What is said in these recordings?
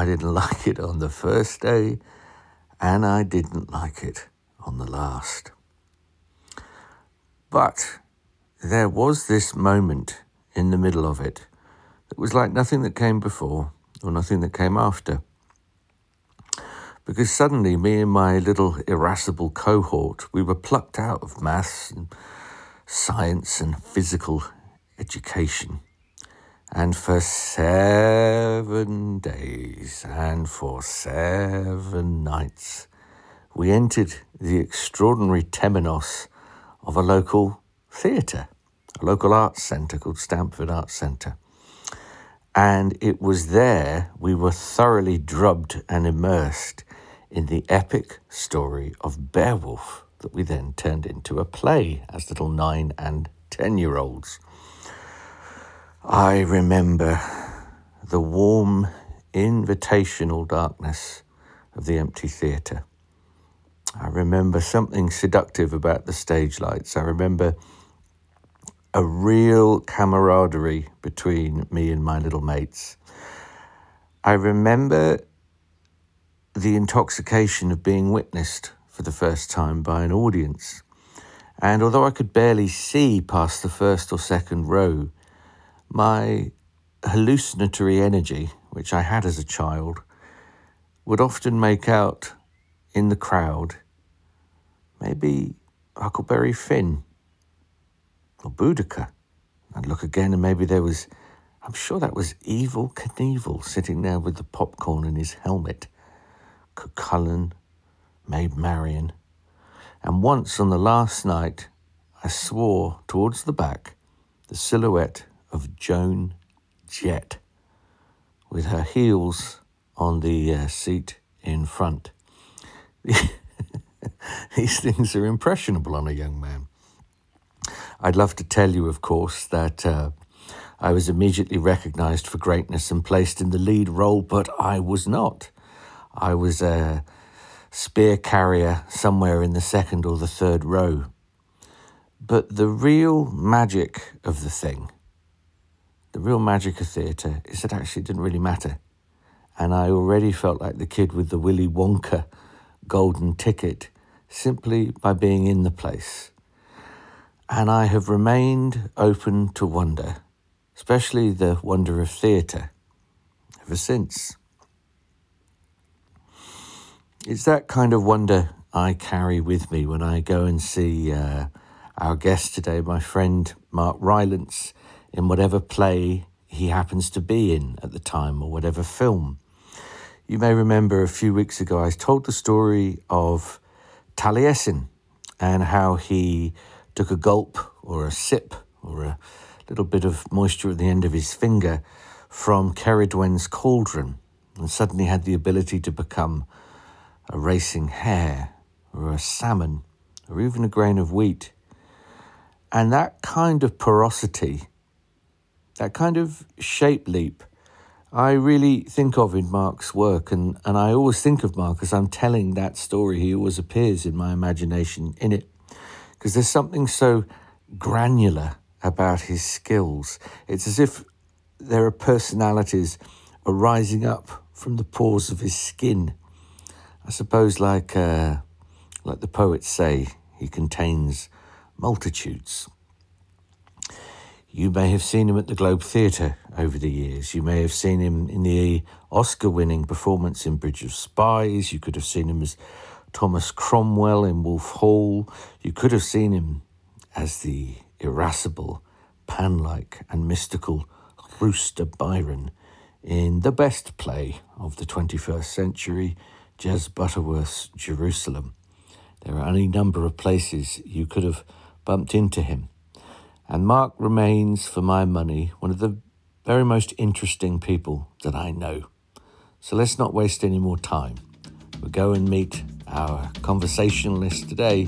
I didn't like it on the first day, and I didn't like it on the last. But there was this moment in the middle of it that was like nothing that came before or nothing that came after. Because suddenly, me and my little irascible cohort, we were plucked out of maths and science and physical education. And for seven days and for seven nights, we entered the extraordinary temenos of a local theatre, a local arts centre called Stamford Arts Centre. And it was there we were thoroughly drubbed and immersed in the epic story of Beowulf that we then turned into a play as little nine and ten year olds. I remember the warm, invitational darkness of the empty theatre. I remember something seductive about the stage lights. I remember a real camaraderie between me and my little mates. I remember the intoxication of being witnessed for the first time by an audience. And although I could barely see past the first or second row, my hallucinatory energy, which I had as a child, would often make out in the crowd maybe Huckleberry Finn or Boudicca. I'd look again and maybe there was, I'm sure that was Evel Knievel sitting there with the popcorn in his helmet. Cuchulainn, Maid Marian. And once on the last night, I swore towards the back the silhouette of Joan Jett with her heels on the uh, seat in front. These things are impressionable on a young man. I'd love to tell you, of course, that uh, I was immediately recognized for greatness and placed in the lead role, but I was not. I was a spear carrier somewhere in the second or the third row. But the real magic of the thing, the real magic of theatre, is that actually it didn't really matter. And I already felt like the kid with the Willy Wonka golden ticket simply by being in the place. And I have remained open to wonder, especially the wonder of theatre, ever since. It's that kind of wonder I carry with me when I go and see uh, our guest today, my friend Mark Rylance, in whatever play he happens to be in at the time or whatever film. You may remember a few weeks ago I told the story of Taliesin and how he took a gulp or a sip or a little bit of moisture at the end of his finger from Ceridwen's cauldron and suddenly had the ability to become a racing hare or a salmon or even a grain of wheat. And that kind of porosity, that kind of shape leap, I really think of in Mark's work. And, and I always think of Mark as I'm telling that story. He always appears in my imagination in it because there's something so granular about his skills. It's as if there are personalities arising up from the pores of his skin. I suppose, like uh, like the poets say, he contains multitudes. You may have seen him at the Globe Theatre over the years. You may have seen him in the Oscar winning performance in Bridge of Spies. You could have seen him as Thomas Cromwell in Wolf Hall. You could have seen him as the irascible, pan like, and mystical Rooster Byron in the best play of the 21st century, Jez Butterworth's Jerusalem. There are any number of places you could have bumped into him. And Mark remains, for my money, one of the very most interesting people that I know. So let's not waste any more time. We'll go and meet our conversationalist today,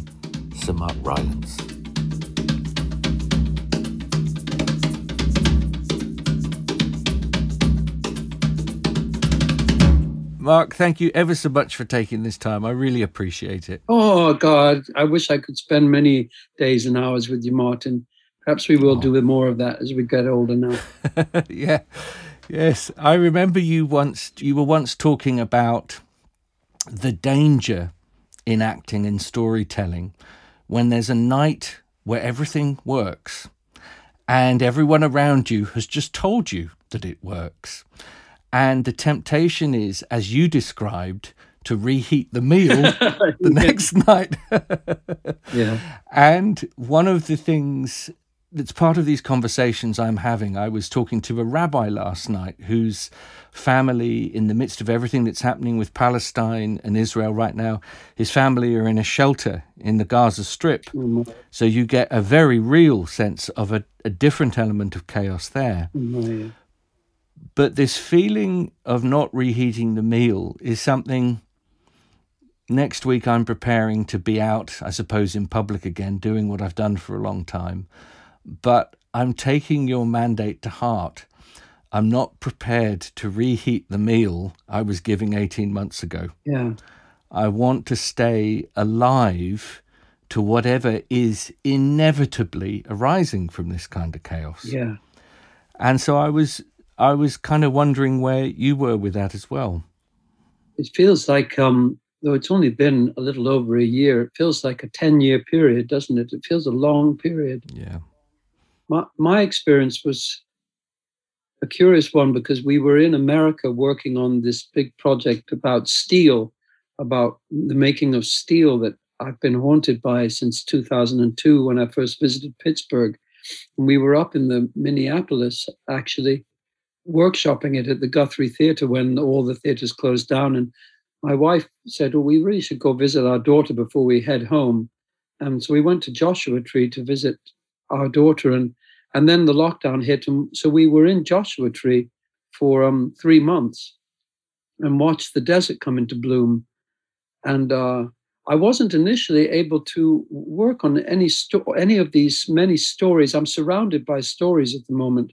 Sir Mark Rylance. Mark, thank you ever so much for taking this time. I really appreciate it. Oh, God. I wish I could spend many days and hours with you, Martin. Perhaps we will oh. do more of that as we get older now. yeah. Yes, I remember you once. You were once talking about the danger in acting and storytelling when there's a night where everything works and everyone around you has just told you that it works. And the temptation is, as you described, to reheat the meal the next night. yeah. And one of the things that's part of these conversations I'm having. I was talking to a rabbi last night whose family, in the midst of everything that's happening with Palestine and Israel right now, his family are in a shelter in the Gaza Strip. Mm-hmm. So you get a very real sense of a, a different element of chaos there. Mm-hmm. But this feeling of not reheating the meal is something. Next week, I'm preparing to be out, I suppose, in public again, doing what I've done for a long time but I'm taking your mandate to heart. I'm not prepared to reheat the meal I was giving 18 months ago. Yeah. I want to stay alive to whatever is inevitably arising from this kind of chaos. Yeah. And so I was I was kind of wondering where you were with that as well. It feels like um though it's only been a little over a year, it feels like a 10 year period, doesn't it? It feels a long period. Yeah my, my experience was a curious one because we were in America working on this big project about steel, about the making of steel that I've been haunted by since 2002 when I first visited Pittsburgh. And we were up in the Minneapolis actually workshopping it at the Guthrie Theater when all the theaters closed down. And my wife said, Well, we really should go visit our daughter before we head home. And so we went to Joshua Tree to visit our daughter. And and then the lockdown hit, and so we were in Joshua Tree for um, three months and watched the desert come into bloom. And uh, I wasn't initially able to work on any sto- any of these many stories. I'm surrounded by stories at the moment,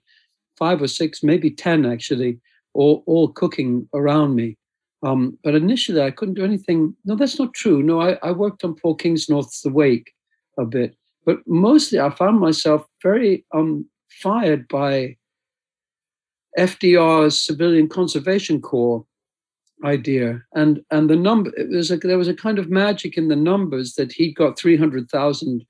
five or six, maybe ten actually, all all cooking around me. Um, but initially, I couldn't do anything. No, that's not true. No, I, I worked on Paul Kingsnorth's The Wake a bit, but mostly, I found myself very um, fired by FDR's Civilian Conservation Corps idea, and and the number there's a, there was a kind of magic in the numbers that he got three hundred thousand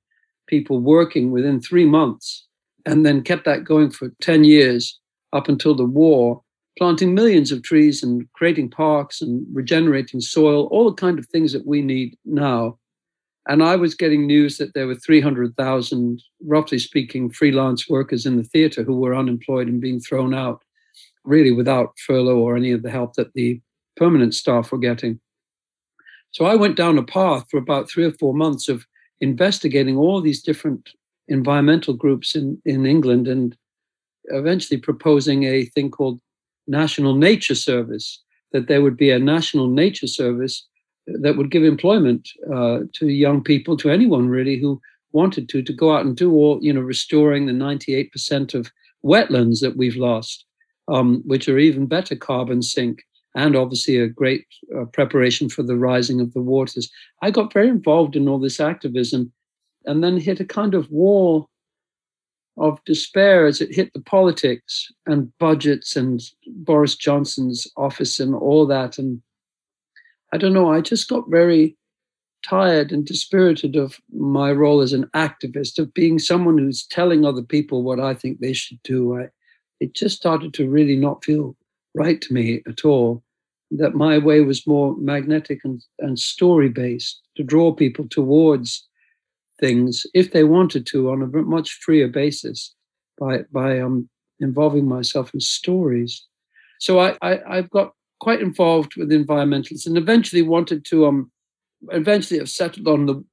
people working within three months, and then kept that going for ten years up until the war, planting millions of trees and creating parks and regenerating soil, all the kind of things that we need now. And I was getting news that there were 300,000, roughly speaking, freelance workers in the theater who were unemployed and being thrown out, really without furlough or any of the help that the permanent staff were getting. So I went down a path for about three or four months of investigating all these different environmental groups in, in England and eventually proposing a thing called National Nature Service, that there would be a National Nature Service that would give employment uh, to young people, to anyone really who wanted to, to go out and do all, you know, restoring the 98% of wetlands that we've lost, um, which are even better carbon sink and obviously a great uh, preparation for the rising of the waters. I got very involved in all this activism and then hit a kind of wall of despair as it hit the politics and budgets and Boris Johnson's office and all that. And I don't know, I just got very tired and dispirited of my role as an activist, of being someone who's telling other people what I think they should do. I, it just started to really not feel right to me at all. That my way was more magnetic and, and story based to draw people towards things if they wanted to on a much freer basis by by um, involving myself in stories. So I, I I've got quite involved with environmentalists and eventually wanted to um eventually have settled on the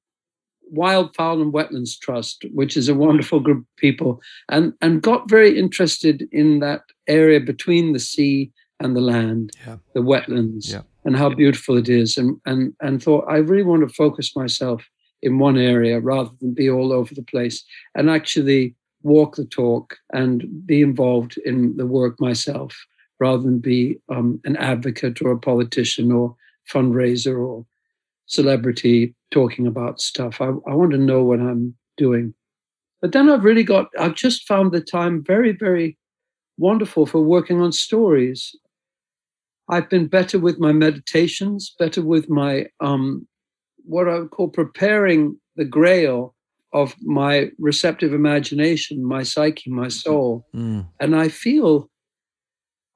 Wildfowl and Wetlands Trust, which is a wonderful group of people, and and got very interested in that area between the sea and the land, yeah. the wetlands, yeah. and how beautiful it is, and and and thought I really want to focus myself in one area rather than be all over the place, and actually walk the talk and be involved in the work myself rather than be um, an advocate or a politician or fundraiser or celebrity talking about stuff. I, I want to know what I'm doing. But then I've really got, I've just found the time very, very wonderful for working on stories. I've been better with my meditations, better with my um, what I would call preparing the grail of my receptive imagination, my psyche, my soul. Mm. And I feel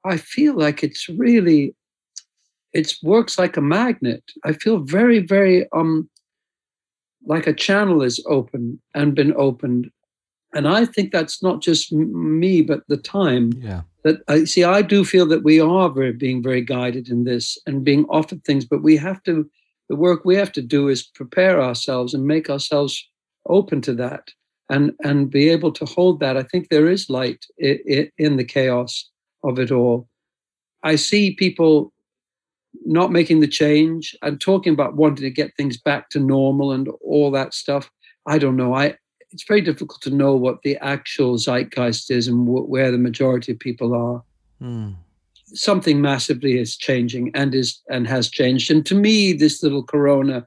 I feel like it's really it works like a magnet. I feel very, very um like a channel is open and been opened. And I think that's not just me, but the time. Yeah. That I see, I do feel that we are very, being very guided in this and being offered things, but we have to, the work we have to do is prepare ourselves and make ourselves open to that and, and be able to hold that. I think there is light in the chaos of it all. I see people not making the change and talking about wanting to get things back to normal and all that stuff. I don't know. I it's very difficult to know what the actual zeitgeist is and wh- where the majority of people are. Mm. Something massively is changing and is and has changed. And to me, this little corona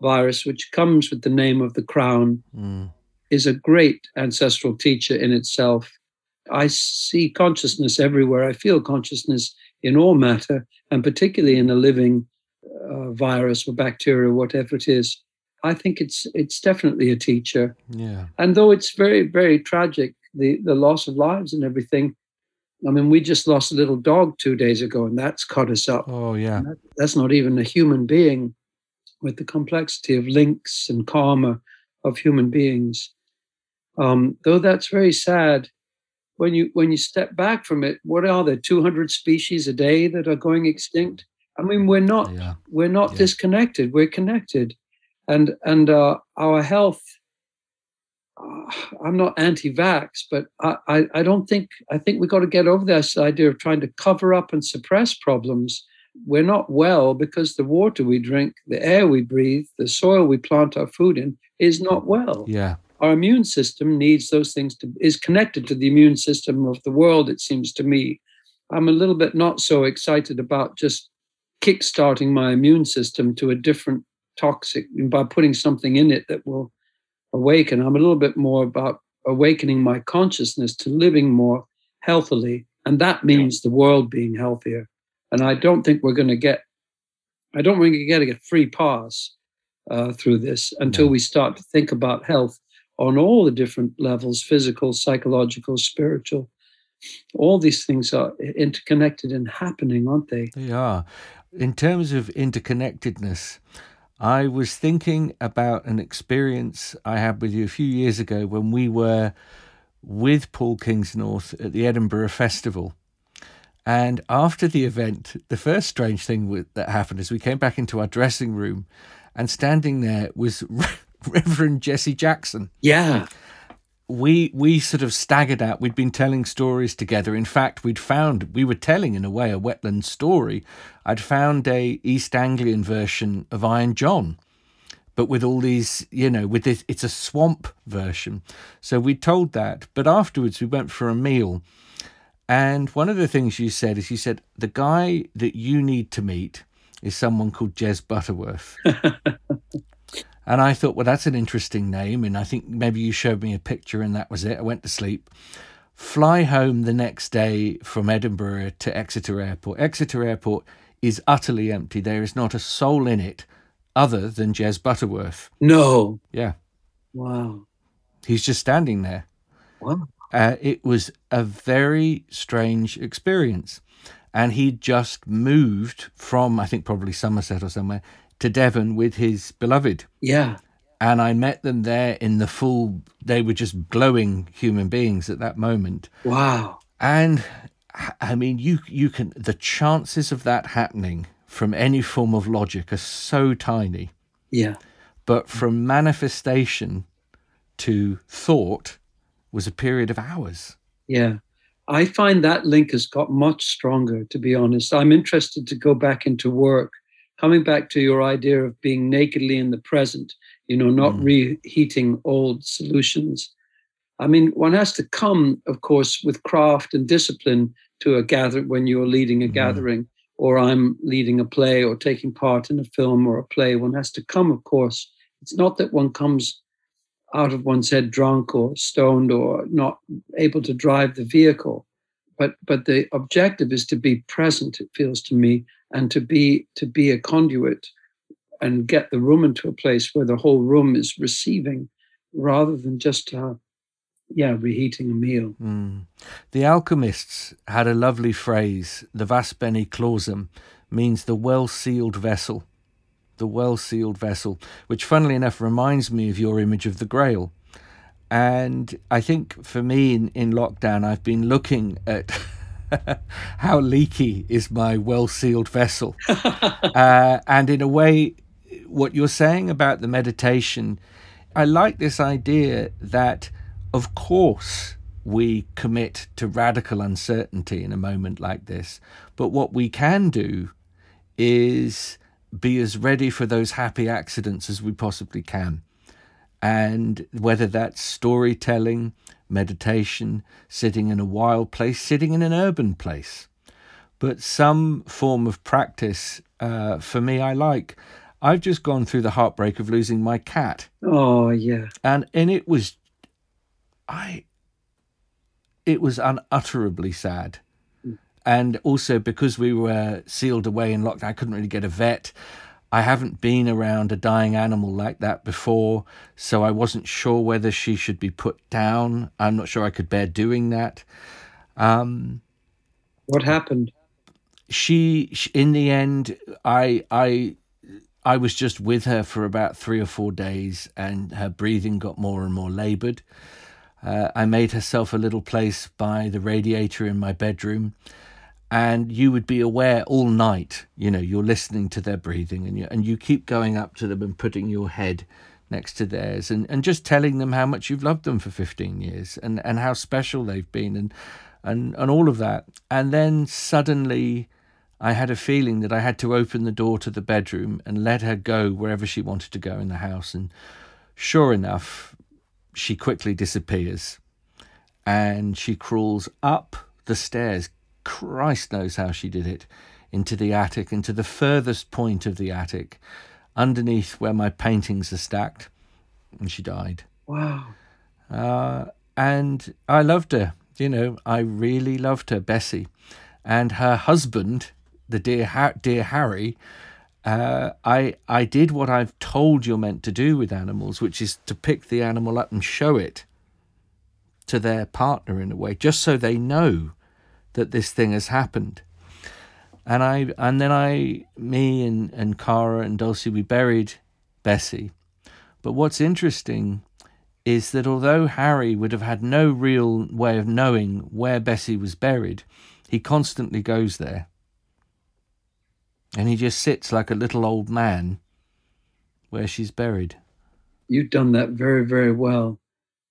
virus, which comes with the name of the crown, mm. is a great ancestral teacher in itself. I see consciousness everywhere. I feel consciousness in all matter, and particularly in a living uh, virus or bacteria, whatever it is. I think it's it's definitely a teacher. Yeah. And though it's very very tragic, the the loss of lives and everything. I mean, we just lost a little dog two days ago, and that's caught us up. Oh yeah. That, that's not even a human being, with the complexity of links and karma of human beings. Um, though that's very sad, when you when you step back from it, what are there? Two hundred species a day that are going extinct. I mean, we're not yeah. we're not yeah. disconnected. We're connected, and and uh, our health. Uh, I'm not anti-vax, but I, I, I don't think I think we got to get over this idea of trying to cover up and suppress problems. We're not well because the water we drink, the air we breathe, the soil we plant our food in is not well. Yeah our immune system needs those things to is connected to the immune system of the world it seems to me. I'm a little bit not so excited about just kickstarting my immune system to a different toxic by putting something in it that will awaken. I'm a little bit more about awakening my consciousness to living more healthily and that means the world being healthier. And i don't think we're going to get i don't think we're going to get a free pass uh, through this until we start to think about health on all the different levels physical, psychological, spiritual. All these things are interconnected and happening, aren't they? They are. In terms of interconnectedness, I was thinking about an experience I had with you a few years ago when we were with Paul Kingsnorth at the Edinburgh Festival. And after the event, the first strange thing that happened is we came back into our dressing room, and standing there was Reverend Jesse Jackson. Yeah. We we sort of staggered out. We'd been telling stories together. In fact, we'd found we were telling in a way a wetland story. I'd found a East Anglian version of Iron John, but with all these, you know, with this, it's a swamp version. So we told that. But afterwards, we went for a meal, and one of the things you said is you said the guy that you need to meet is someone called Jez Butterworth. And I thought, well, that's an interesting name. And I think maybe you showed me a picture and that was it. I went to sleep. Fly home the next day from Edinburgh to Exeter Airport. Exeter Airport is utterly empty. There is not a soul in it other than Jez Butterworth. No. Yeah. Wow. He's just standing there. Wow. Uh, it was a very strange experience. And he just moved from, I think, probably Somerset or somewhere to Devon with his beloved. Yeah. And I met them there in the full, they were just glowing human beings at that moment. Wow. And I mean, you, you can, the chances of that happening from any form of logic are so tiny. Yeah. But from manifestation to thought was a period of hours. Yeah. I find that link has got much stronger, to be honest. I'm interested to go back into work coming back to your idea of being nakedly in the present, you know, not mm. reheating old solutions. I mean, one has to come, of course, with craft and discipline to a gathering when you're leading a mm. gathering, or I'm leading a play or taking part in a film or a play. One has to come, of course. It's not that one comes out of one's head drunk or stoned or not able to drive the vehicle, but but the objective is to be present. It feels to me, and to be to be a conduit and get the room into a place where the whole room is receiving rather than just uh, yeah reheating a meal mm. the alchemists had a lovely phrase the vas bene clausum means the well sealed vessel the well sealed vessel which funnily enough reminds me of your image of the grail and i think for me in, in lockdown i've been looking at how leaky is my well sealed vessel uh, and in a way what you're saying about the meditation, I like this idea that, of course, we commit to radical uncertainty in a moment like this. But what we can do is be as ready for those happy accidents as we possibly can. And whether that's storytelling, meditation, sitting in a wild place, sitting in an urban place. But some form of practice, uh, for me, I like. I've just gone through the heartbreak of losing my cat. Oh yeah. And and it was I it was unutterably sad. Mm. And also because we were sealed away and locked, I couldn't really get a vet. I haven't been around a dying animal like that before, so I wasn't sure whether she should be put down. I'm not sure I could bear doing that. Um, what happened? She, in the end, I, I I was just with her for about three or four days, and her breathing got more and more labored. Uh, I made herself a little place by the radiator in my bedroom, and you would be aware all night. You know, you're listening to their breathing, and you and you keep going up to them and putting your head next to theirs, and, and just telling them how much you've loved them for 15 years, and, and how special they've been, and and and all of that. And then suddenly I had a feeling that I had to open the door to the bedroom and let her go wherever she wanted to go in the house. And sure enough, she quickly disappears and she crawls up the stairs. Christ knows how she did it into the attic, into the furthest point of the attic, underneath where my paintings are stacked. And she died. Wow. Uh, and I loved her. You know, I really loved her, Bessie. And her husband the dear dear Harry, uh, I I did what I've told you're meant to do with animals, which is to pick the animal up and show it to their partner in a way, just so they know that this thing has happened. And I and then I me and and Cara and Dulcie we buried Bessie. But what's interesting is that although Harry would have had no real way of knowing where Bessie was buried, he constantly goes there and he just sits like a little old man where she's buried. You've done that very, very well.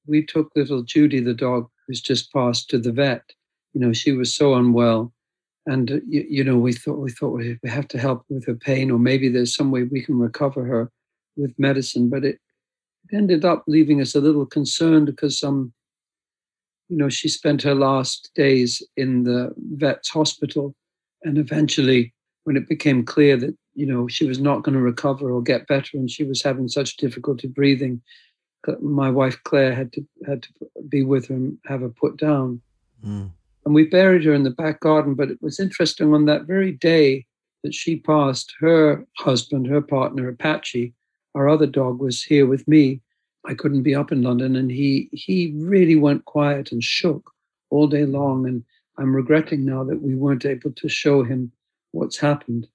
We took little Judy, the dog who's just passed, to the vet. You know, she was so unwell, and uh, you, you, know, we thought we thought we have to help with her pain, or maybe there's some way we can recover her with medicine. But it, ended up leaving us a little concerned because um, you know, she spent her last days in the vet's hospital, and eventually when it became clear that you know she was not going to recover or get better and she was having such difficulty breathing my wife claire had to had to be with her and have her put down mm. And we buried her in the back garden but it was interesting on that very day that she passed her husband her partner apache our other dog was here with me i couldn't be up in london and he he really went quiet and shook all day long and i'm regretting now that we weren't able to show him what's happened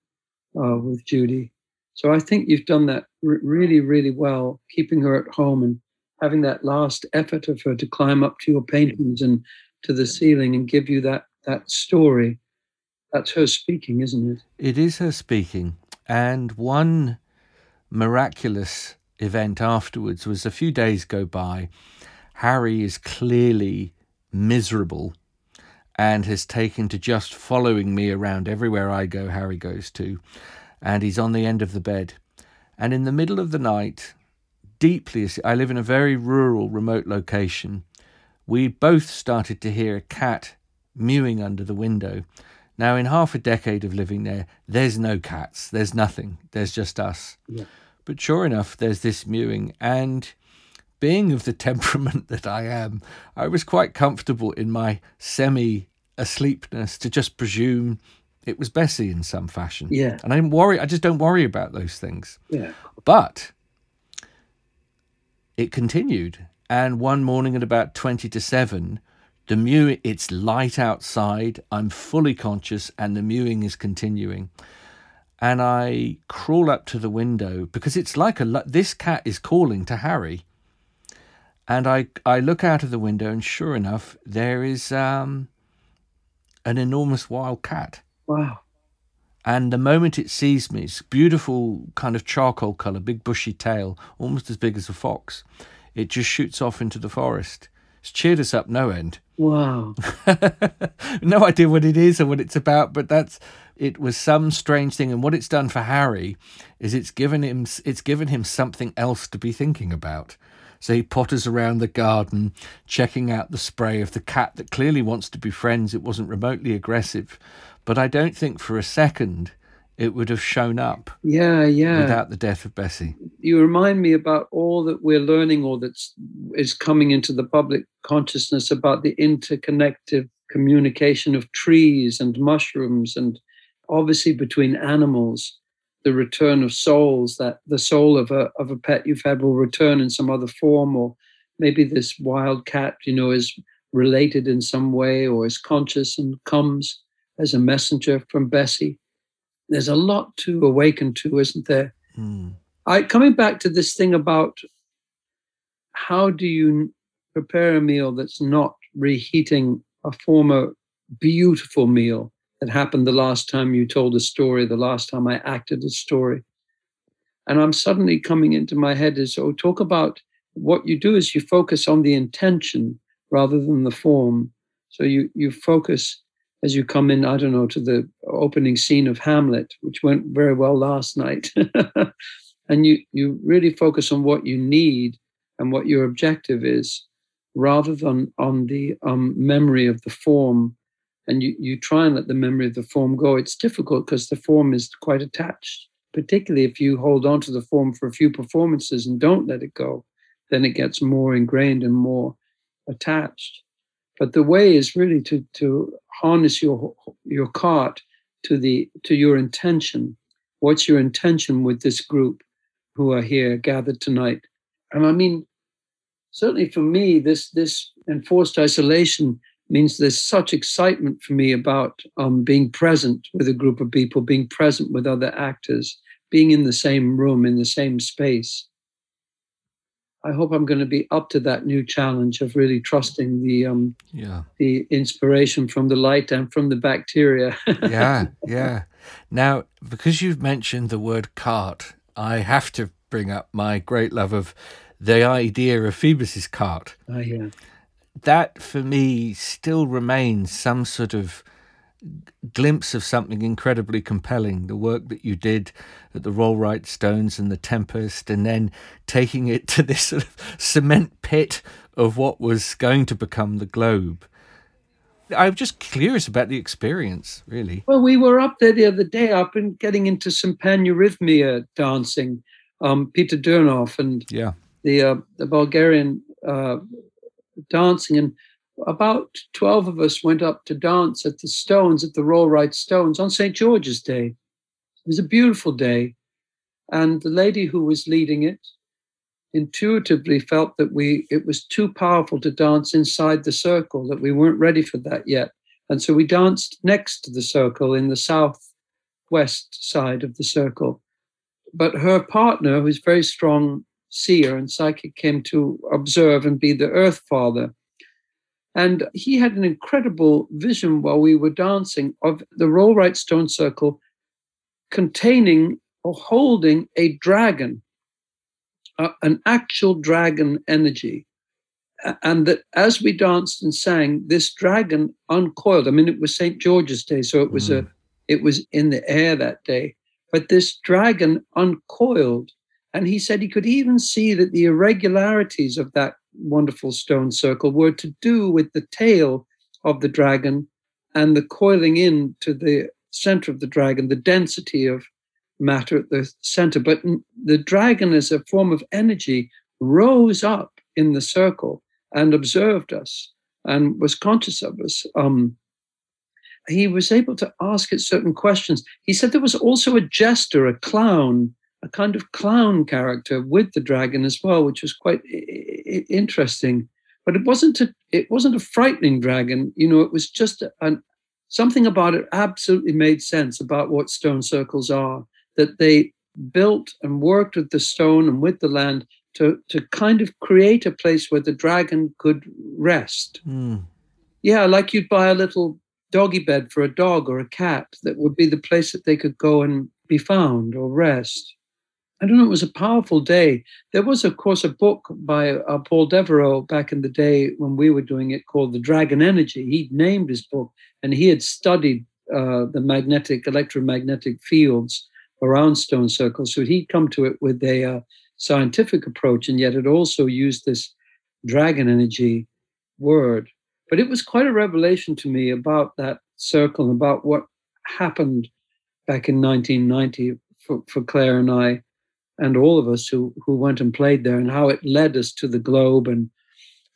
uh, with Judy. So I think you've done that r- really, really well, keeping her at home and having that last effort of her to climb up to your paintings and to the ceiling and give you that that story. That's her speaking, isn't it? It is her speaking. And one miraculous event afterwards was a few days go by. Harry is clearly miserable and has taken to just following me around everywhere I go, Harry goes to. And he's on the end of the bed. And in the middle of the night, deeply, I live in a very rural, remote location. We both started to hear a cat mewing under the window. Now, in half a decade of living there, there's no cats, there's nothing, there's just us. Yeah. But sure enough, there's this mewing. And being of the temperament that I am, I was quite comfortable in my semi asleepness to just presume it was Bessie in some fashion. Yeah. And I didn't worry. I just don't worry about those things. Yeah. But it continued. And one morning at about 20 to 7, the mew, it's light outside. I'm fully conscious, and the mewing is continuing. And I crawl up to the window because it's like a this cat is calling to Harry. And I, I look out of the window, and sure enough, there is um, an enormous wild cat. Wow. And the moment it sees me, it's beautiful kind of charcoal color, big bushy tail, almost as big as a fox. It just shoots off into the forest. It's cheered us up no end. Wow. no idea what it is or what it's about, but that's it was some strange thing. And what it's done for Harry is it's given him it's given him something else to be thinking about. So he potters around the garden, checking out the spray of the cat that clearly wants to be friends. It wasn't remotely aggressive, but I don't think for a second it would have shown up. Yeah, yeah. Without the death of Bessie. You remind me about all that we're learning, or that's coming into the public consciousness about the interconnected communication of trees and mushrooms, and obviously between animals. The return of souls, that the soul of a of a pet you've had will return in some other form, or maybe this wild cat, you know, is related in some way or is conscious and comes as a messenger from Bessie there's a lot to awaken to, isn't there? Mm. I coming back to this thing about how do you prepare a meal that's not reheating a former beautiful meal that happened the last time you told a story, the last time I acted a story. And I'm suddenly coming into my head is oh, talk about what you do is you focus on the intention rather than the form. So you you focus as you come in, I don't know, to the opening scene of Hamlet, which went very well last night, and you you really focus on what you need and what your objective is, rather than on the um, memory of the form. And you you try and let the memory of the form go. It's difficult because the form is quite attached, particularly if you hold on to the form for a few performances and don't let it go, then it gets more ingrained and more attached. But the way is really to to harness your your cart to the to your intention. What's your intention with this group who are here gathered tonight? And I mean, certainly for me, this this enforced isolation means there's such excitement for me about um, being present with a group of people, being present with other actors, being in the same room, in the same space. I hope I'm going to be up to that new challenge of really trusting the um, yeah the inspiration from the light and from the bacteria. yeah, yeah. Now, because you've mentioned the word cart, I have to bring up my great love of the idea of Phoebus's cart. Oh, yeah. That for me still remains some sort of glimpse of something incredibly compelling the work that you did at the Rollright Stones and the Tempest, and then taking it to this sort of cement pit of what was going to become the Globe. I'm just curious about the experience, really. Well, we were up there the other day, up and getting into some paneurythmia dancing. Um, Peter Deunov and yeah. the uh, the Bulgarian uh, dancing, and about 12 of us went up to dance at the Stones, at the Rollright Stones on St. George's Day. It was a beautiful day. And the lady who was leading it intuitively felt that we it was too powerful to dance inside the circle, that we weren't ready for that yet. And so we danced next to the circle in the southwest side of the circle. But her partner, who's very strong seer and psychic, came to observe and be the earth father and he had an incredible vision while we were dancing of the Rollright Stone Circle containing or holding a dragon, uh, an actual dragon energy. And that as we danced and sang, this dragon uncoiled. I mean, it was St. George's Day, so it was mm. a it was in the air that day. But this dragon uncoiled, and he said he could even see that the irregularities of that wonderful stone circle were to do with the tail of the dragon and the coiling in to the center of the dragon, the density of matter at the center. But the dragon, as a form of energy, rose up in the circle and observed us and was conscious of us. Um, he was able to ask it certain questions. He said there was also a jester, a clown, a kind of clown character with the dragon as well, which was quite I- interesting. But it wasn't a it wasn't a frightening dragon. You know, it was just an something about it absolutely made sense about what stone circles are. That they built and worked with the stone and with the land to to kind of create a place where the dragon could rest. Mm. Yeah, like you'd buy a little doggy bed for a dog or a cat that would be the place that they could go and be found or rest. I don't know, it was a powerful day. There was, of course, a book by uh, Paul Devereux back in the day when we were doing it called The Dragon Energy. He named his book and he had studied uh, the magnetic, electromagnetic fields around stone circles. So he'd come to it with a uh, scientific approach and yet it also used this dragon energy word. But it was quite a revelation to me about that circle and about what happened back in 1990 for, for Claire and I and all of us who, who went and played there and how it led us to the globe and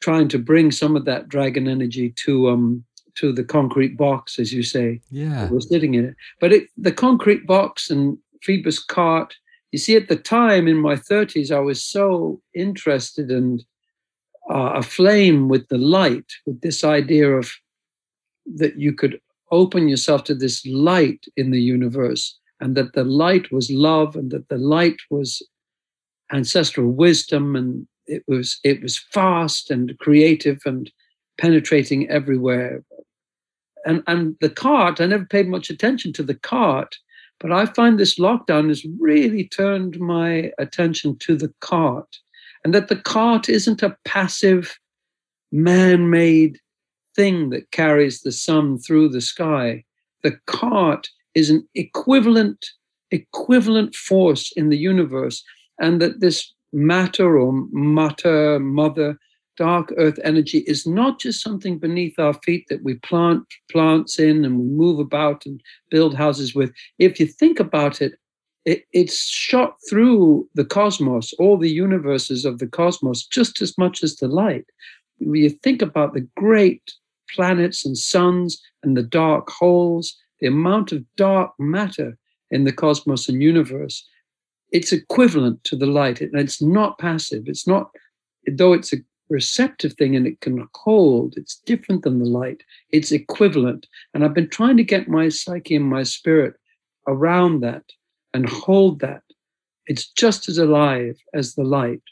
trying to bring some of that dragon energy to um to the concrete box, as you say. Yeah. We're sitting in it. But it, the concrete box and Phoebus cart, you see, at the time in my 30s, I was so interested and uh, aflame with the light, with this idea of that you could open yourself to this light in the universe and that the light was love and that the light was ancestral wisdom and it was it was fast and creative and penetrating everywhere. And and the cart i never paid much attention to the cart but i find this lockdown has really turned my attention to the cart and that the cart isn't a passive man-made thing that carries the sun through the sky. The cart is an equivalent equivalent force in the universe and that this matter or matter mother dark earth energy is not just something beneath our feet that we plant plants in and we move about and build houses with. If you think about it, it it's shot through the cosmos all the universes of the cosmos just as much as the light. When you think about the great planets and suns and the dark holes the amount of dark matter in the cosmos and universe, it's equivalent to the light. It's not passive. It's not, though it's a receptive thing and it can hold, it's different than the light. It's equivalent. And I've been trying to get my psyche and my spirit around that and hold that. It's just as alive as the light.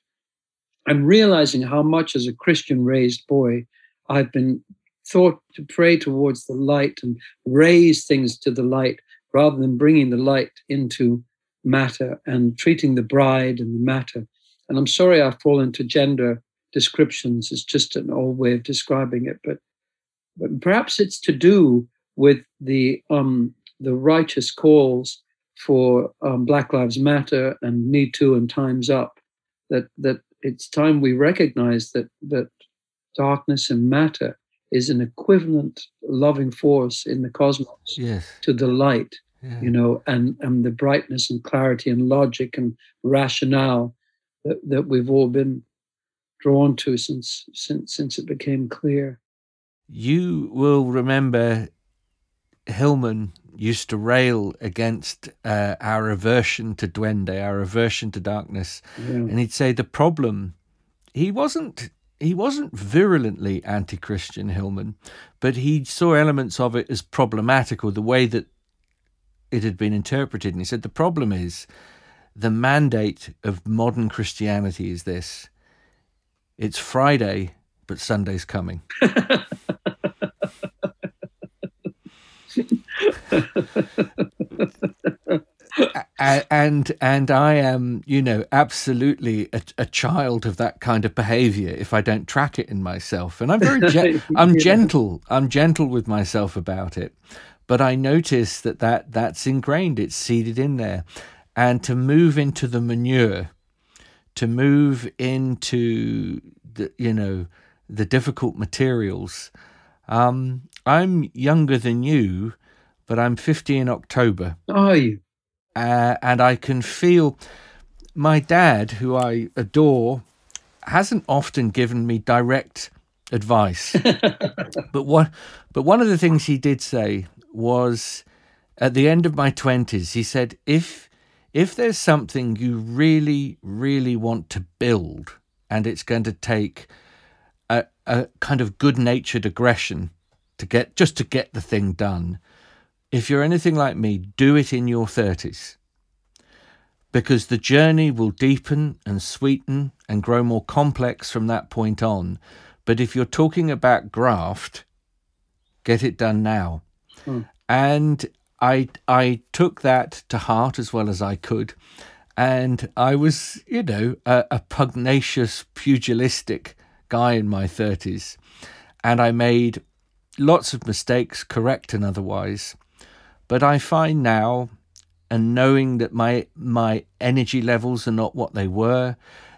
I'm realizing how much as a Christian raised boy, I've been thought to pray towards the light and raise things to the light rather than bringing the light into matter and treating the bride and the matter. And I'm sorry I fall into gender descriptions. It's just an old way of describing it, but, but perhaps it's to do with the um, the righteous calls for um, Black Lives Matter and Me Too and Times Up. That that it's time we recognize that that darkness and matter is an equivalent loving force in the cosmos yes. to the light, Yeah. you know, and, and the brightness and clarity and logic and rationale that, that we've all been drawn to since since since it became clear. You will remember Hillman used to rail against uh, our aversion to duende, our aversion to darkness, Yeah. and he'd say the problem. He wasn't. He wasn't virulently anti-Christian, Hillman, but he saw elements of it as problematical, the way that it had been interpreted. And he said the problem is the mandate of modern Christianity is this: it's Friday, but Sunday's coming. And and I am, you know, absolutely a, a child of that kind of behavior if I don't track it in myself. And I'm very, gen- I'm Yeah. gentle. I'm gentle with myself about it. But I notice that, that that's ingrained. It's seeded in there. And to move into the manure, to move into the, you know, the difficult materials. Um, I'm younger than you, but I'm 50 in October Are you? Uh, and I can feel my dad, who I adore, hasn't often given me direct advice. but what, but one of the things he did say was at the end of my 20s. He said, if, if there's something you really, really want to build and it's going to take a, a kind of good natured aggression to get just to get the thing done, if you're anything like me, do it in your 30s because the journey will deepen and sweeten and grow more complex from that point on. But if you're talking about graft, get it done now. Hmm. And I I took that to heart as well as I could. And I was, you know, a, a pugnacious, pugilistic guy in my 30s. And I made lots of mistakes, correct and otherwise. But I find now, and knowing that my my energy levels are not what they were,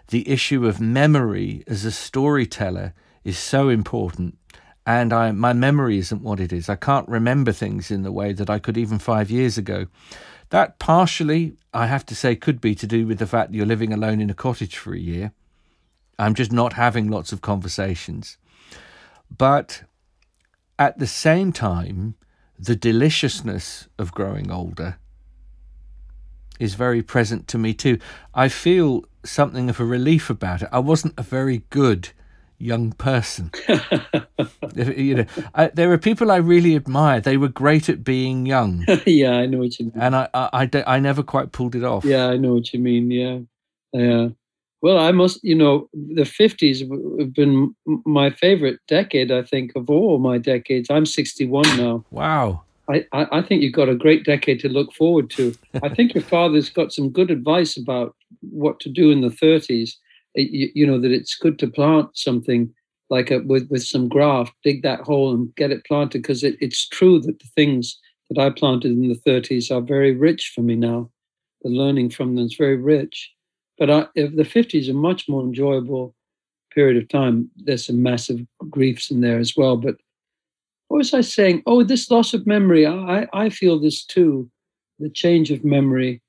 the issue of memory as a storyteller is so important. And I, my memory isn't what it is. I can't remember things in the way that I could even five years ago. That partially, I have to say, could be to do with the fact that you're living alone in a cottage for a year. I'm just not having lots of conversations. But at the same time, the deliciousness of growing older is very present to me too. I feel something of a relief about it. I wasn't a very good young person. you know, I, there are people I really admire. They were great at being young. yeah, I know what you mean. And I, I, I, I, never quite pulled it off. Yeah, I know what you mean. Yeah, yeah. Well, I must, you know, the 50s have been my favorite decade, I think, of all my decades. I'm 61 now. Wow. I, I think you've got a great decade to look forward to. I think your father's got some good advice about what to do in the 30s. You, you know, that it's good to plant something like a, with, with some graft, dig that hole and get it planted because it, it's true that the things that I planted in the 30s are very rich for me now. The learning from them is very rich. But I, if the 50s are much more enjoyable period of time, there's some massive griefs in there as well. But what was I saying? Oh, this loss of memory. I, I feel this too, the change of memory.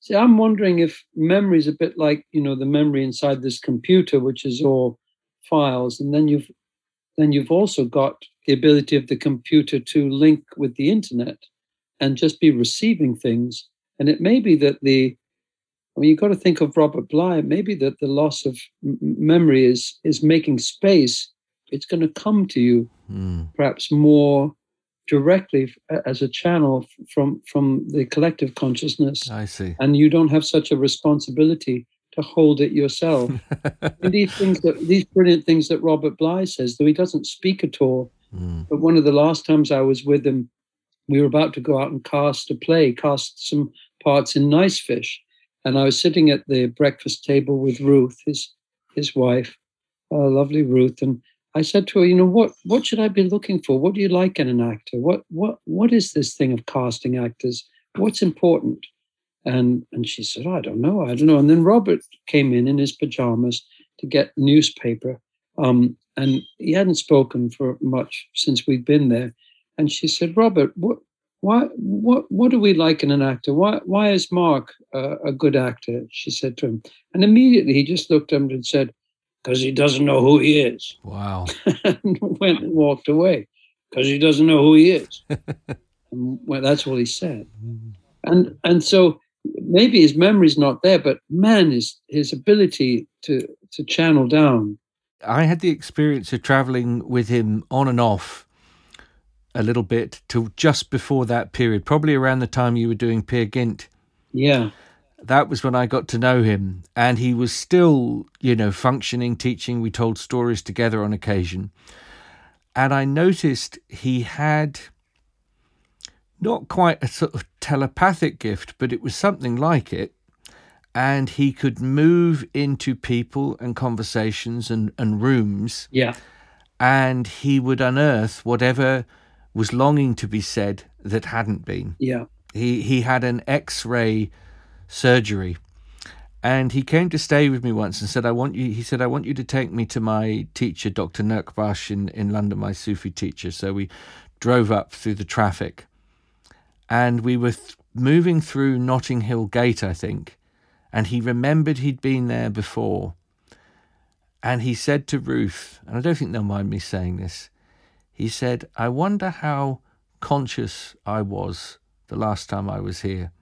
See, I'm wondering if memory is a bit like, you know, the memory inside this computer, which is all files. And then you've then you've also got the ability of the computer to link with the internet and just be receiving things. And it may be that the I mean, you've got to think of Robert Bly. Maybe that the loss of m- memory is is making space. It's going to come to you, mm. perhaps more directly as a channel from from the collective consciousness. I see. And you don't have such a responsibility to hold it yourself. and these things that these brilliant things that Robert Bly says, though he doesn't speak at all. Mm. But one of the last times I was with him, we were about to go out and cast a play, cast some parts in Nice Fish and I was sitting at the breakfast table with Ruth, his his wife, uh, lovely Ruth, and I said to her, you know, what what should I be looking for? What do you like in an actor? What what what is this thing of casting actors? What's important? And and she said, I don't know, I don't know. And then Robert came in in his pajamas to get newspaper, um, and he hadn't spoken for much since we'd been there. And she said, Robert, what why what what do we like in an actor? Why why is mark uh, a good actor? She said to him. And immediately he just looked at him and said because he doesn't know who he is wow. And went and walked away. Because he doesn't know who he is and well, that's all he said. And and so maybe his memory's not there but man his his ability to to channel down. I had the experience of traveling with him on and off a little bit to just before that period, probably around the time you were doing Peer Gynt. Yeah. That was when I got to know him. And he was still, you know, functioning, teaching. We told stories together on occasion. And I noticed he had not quite a sort of telepathic gift, but it was something like it. And he could move into people and conversations and, and rooms. Yeah. And he would unearth whatever was longing to be said that hadn't been. Yeah. He he had an X-ray surgery, and he came to stay with me once and said, "I want you." He said, "I want you to take me to my teacher, Dr. Nurbakhsh in in London, my Sufi teacher." So we drove up through the traffic, and we were th- moving through Notting Hill Gate, I think, and he remembered he'd been there before. And he said to Ruth, and I don't think they'll mind me saying this, he said, I wonder how conscious I was the last time I was here.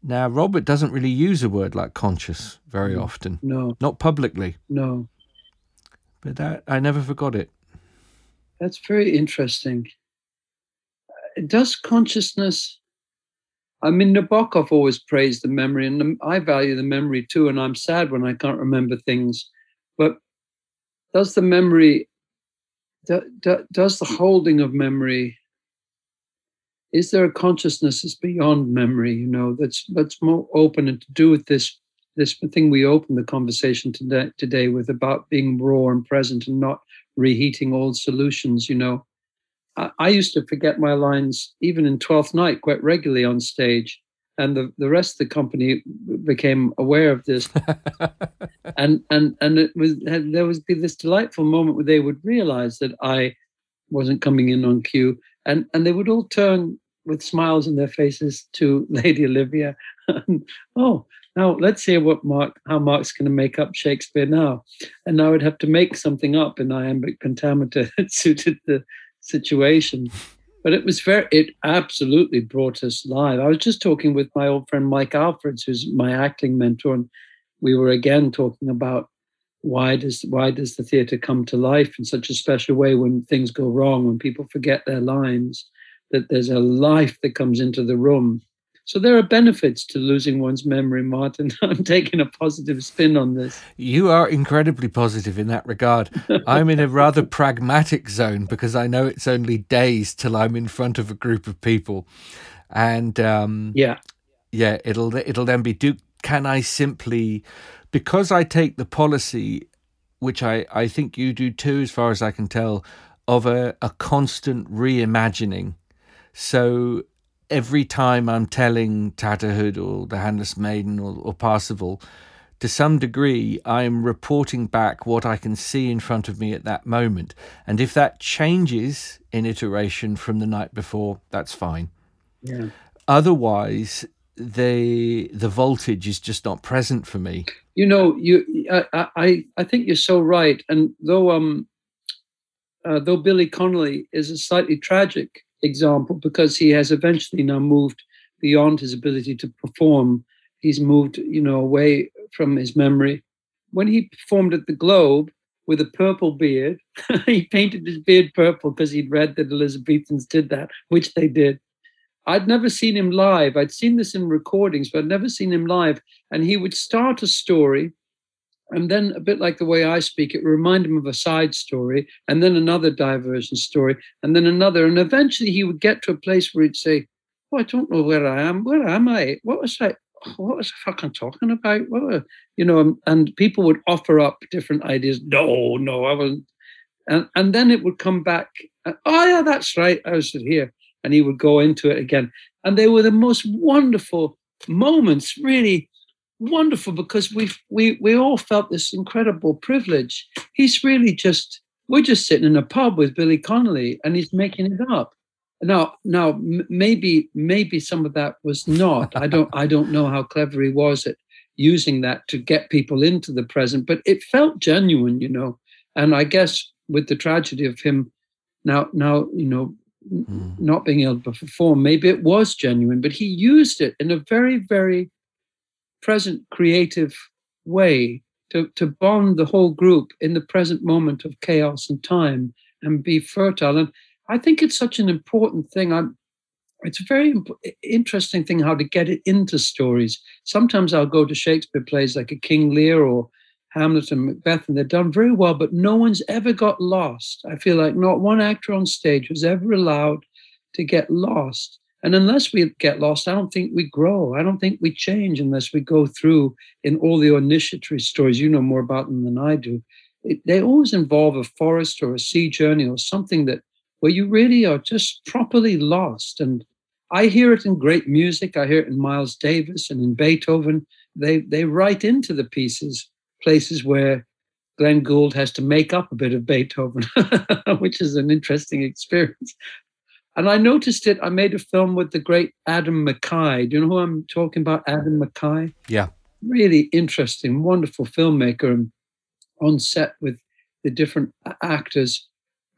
Now, Robert doesn't really use a word like conscious very often. No, Not publicly, no. but that I never forgot it. That's very interesting. Uh, Does consciousness? I mean, Nabokov always praised the memory, and I value the memory too. And I'm sad when I can't remember things. But does the memory? Do, do, does the holding of memory? Is there a consciousness that's beyond memory? You know, that's that's more open and to do with this this thing we opened the conversation today today with about being raw and present and not reheating old solutions. You know, I, I used to forget my lines even in Twelfth Night quite regularly on stage, and the, the rest of the company became aware of this. and and and it was had- there would be this delightful moment where they would realize that I wasn't coming in on cue, and and they would all turn with smiles on their faces to Lady Olivia. oh, now let's hear what Mark, how Mark's going to make up Shakespeare now. And I would have to make something up in iambic pentameter that suited the situation. But it was very, it absolutely brought us live. I was just talking with my old friend Mike Alfreds, who's my acting mentor, and we were again talking about why does why does the theatre come to life in such a special way when things go wrong, when people forget their lines, that there's a life that comes into the room. So there are benefits to losing one's memory, Martin. I'm taking a positive spin on this. You are incredibly positive in that regard. I'm in a rather pragmatic zone because I know it's only days till I'm in front of a group of people, and um, Yeah, yeah, it'll it'll then be do. Can I simply, because I take the policy, which I I think you do too, as far as I can tell, of a a constant reimagining. So every time I'm telling Tatterhood or the Handless Maiden or, or Parsifal, to some degree, I'm reporting back what I can see in front of me at that moment. And if that changes in iteration from the night before, that's fine. yeah. Otherwise, the the voltage is just not present for me. You know, you I I, I think you're so right. And though um uh, though Billy Connolly is a slightly tragic example because he has eventually now moved beyond his ability to perform. He's moved, you know, away from his memory. When he performed at the Globe with a purple beard, he painted his beard purple because he'd read that Elizabethans did that, which they did. I'd never seen him live. I'd seen this in recordings, but I'd never seen him live. And he would start a story, and then a bit like the way I speak, it would remind him of a side story, and then another diversion story, and then another. And eventually he would get to a place where he'd say, Oh, I don't know where I am. Where am I? What was I? What was I fucking talking about? What you know, and, people would offer up different ideas. No, no, I wasn't. And and then it would come back. Oh yeah, that's right. I was here, and he would go into it again. And they were the most wonderful moments, really wonderful, because we we we all felt this incredible privilege. He's really just we're just sitting in a pub with Billy Connolly, and he's making it up. Now, now m- maybe maybe some of that was not. I don't I don't know how clever he was at using that to get people into the present, but it felt genuine, you know. And I guess with the tragedy of him now now you know Mm. not being able to perform, maybe it was genuine, but he used it in a very very present creative way to, to bond the whole group in the present moment of chaos and time and be fertile. And I think it's such an important thing. I'm, it's a very imp- interesting thing how to get it into stories. Sometimes I'll go to Shakespeare plays like a King Lear or Hamlet and Macbeth, and they're done very well, but no one's ever got lost. I feel like not one actor on stage was ever allowed to get lost. And unless we get lost, I don't think we grow. I don't think we change unless we go through in all the initiatory stories. You know more about them than I do. It, they always involve a forest or a sea journey or something that where you really are just properly lost. And I hear it in great music. I hear it in Miles Davis and in Beethoven. They they write into the pieces places where Glenn Gould has to make up a bit of Beethoven, which is an interesting experience. And I noticed it. I made a film with the great Adam McKay. Do you know who I'm talking about? Adam McKay. Yeah. Really interesting, wonderful filmmaker, and on set with the different actors,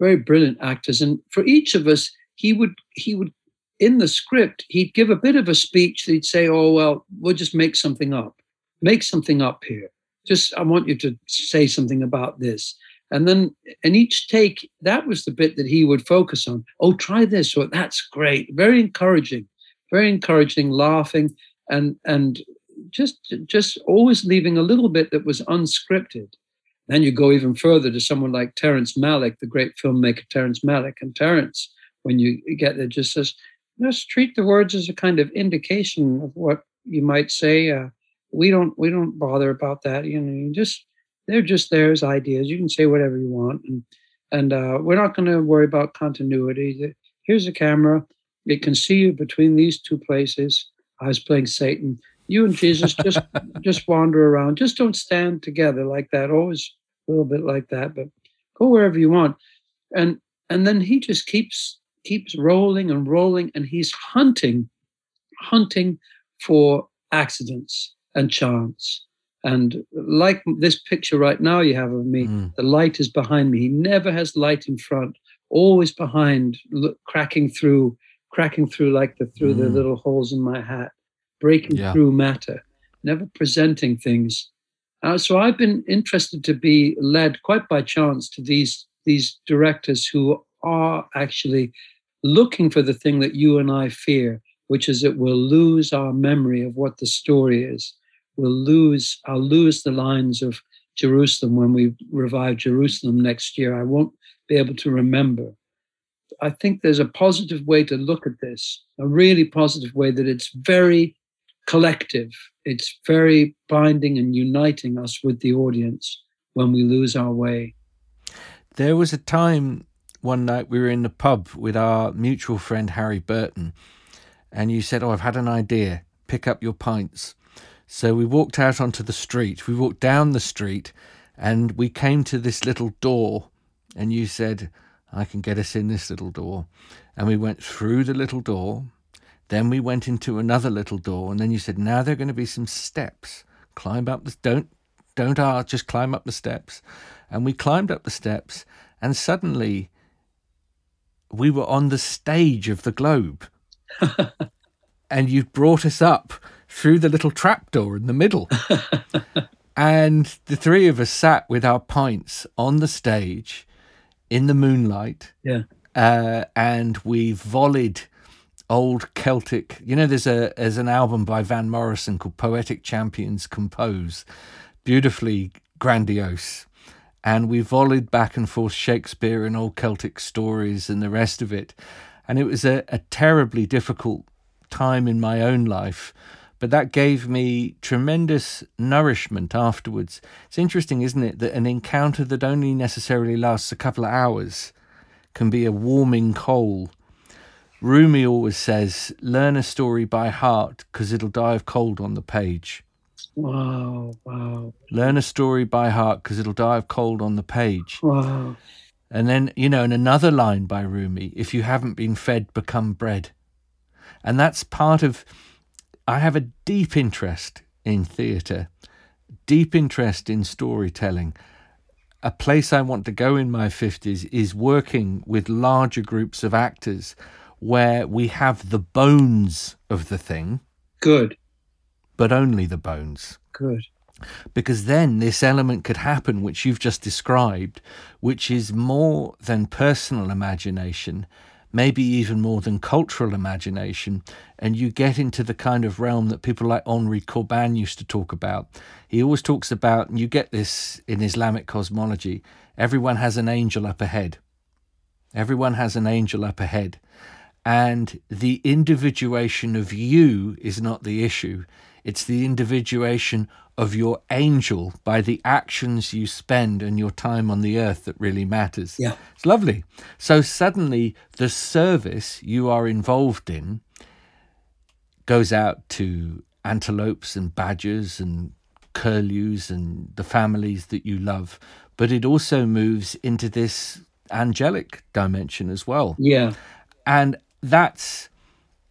very brilliant actors. And for each of us, he would he would in the script he'd give a bit of a speech. He'd say, "Oh well, we'll just make something up. Make something up here. Just I want you to say something about this." And then in each take, that was the bit that he would focus on. Oh, try this, or that's great. Very encouraging, very encouraging, laughing, and and just just always leaving a little bit that was unscripted. Then you go even further to someone like Terrence Malick, the great filmmaker Terrence Malick. And Terrence, when you get there, just says, just treat the words as a kind of indication of what you might say. Uh, we don't we don't bother about that. You know, you just they're just there as ideas. You can say whatever you want, and and uh, we're not going to worry about continuity. Here's a camera; it can see you between these two places. I was playing Satan. You and Jesus just just wander around. Just don't stand together like that. Always a little bit like that, but go wherever you want. And and then he just keeps keeps rolling and rolling, and he's hunting, hunting for accidents and chance. And like this picture right now you have of me, mm. the light is behind me. He never has light in front, always behind, look, cracking through, cracking through like the through mm. the little holes in my hat, breaking yeah. through matter, never presenting things. Uh, so I've been interested to be led quite by chance to these these directors who are actually looking for the thing that you and I fear, which is that we'll lose our memory of what the story is we'll lose I'll lose the lines of Jerusalem when we revive Jerusalem next year. I won't be able to remember. I think there's a positive way to look at this, a really positive way that it's very collective. It's very binding and uniting us with the audience when we lose our way. There was a time one night we were in the pub with our mutual friend Harry Burton, and you said, Oh, I've had an idea. Pick up your pints. So we walked out onto the street. We walked down the street and we came to this little door. And you said, I can get us in this little door. And we went through the little door. Then we went into another little door. And then you said, Now there are going to be some steps. Climb up the don't don't arch, just climb up the steps. And we climbed up the steps, and suddenly we were on the stage of the globe. and you brought us up through the little trapdoor in the middle. and the three of us sat with our pints on the stage in the moonlight. Yeah. Uh, and we volleyed old Celtic. You know, there's a there's an album by Van Morrison called Poetic Champions Compose, beautifully grandiose. And we volleyed back and forth Shakespeare and old Celtic stories and the rest of it. And it was a, a terribly difficult time in my own life but that gave me tremendous nourishment afterwards. It's interesting, isn't it, that an encounter that only necessarily lasts a couple of hours can be a warming coal. Rumi always says, learn a story by heart because it'll die of cold on the page. Wow, wow. Learn a story by heart because it'll die of cold on the page. Wow. And then, you know, in another line by Rumi, if you haven't been fed, become bread. And that's part of I have a deep interest in theatre, deep interest in storytelling. A place I want to go in my 50s is working with larger groups of actors where we have the bones of the thing. Good. But only the bones. Good. Because then this element could happen, which you've just described, which is more than personal imagination maybe even more than cultural imagination, and you get into the kind of realm that people like Henri Corbin used to talk about. He always talks about, and you get this in Islamic cosmology, everyone has an angel up ahead. Everyone has an angel up ahead. And the individuation of you is not the issue. It's the individuation of your angel by the actions you spend and your time on the earth that really matters. Yeah. It's lovely. So suddenly the service you are involved in goes out to antelopes and badgers and curlews and the families that you love, but it also moves into this angelic dimension as well. Yeah. And that's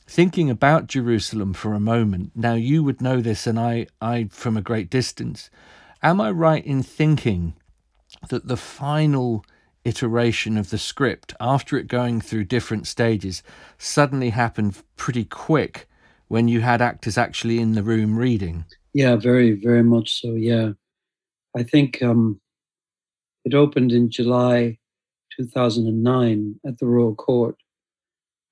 thinking about Jerusalem for a moment, now you would know this, and I, I from a great distance. Am I right in thinking that the final iteration of the script after it going through different stages suddenly happened pretty quick when you had actors actually in the room reading. Yeah, very, very much so. Yeah. I think um, it opened in July 2009 at the Royal Court.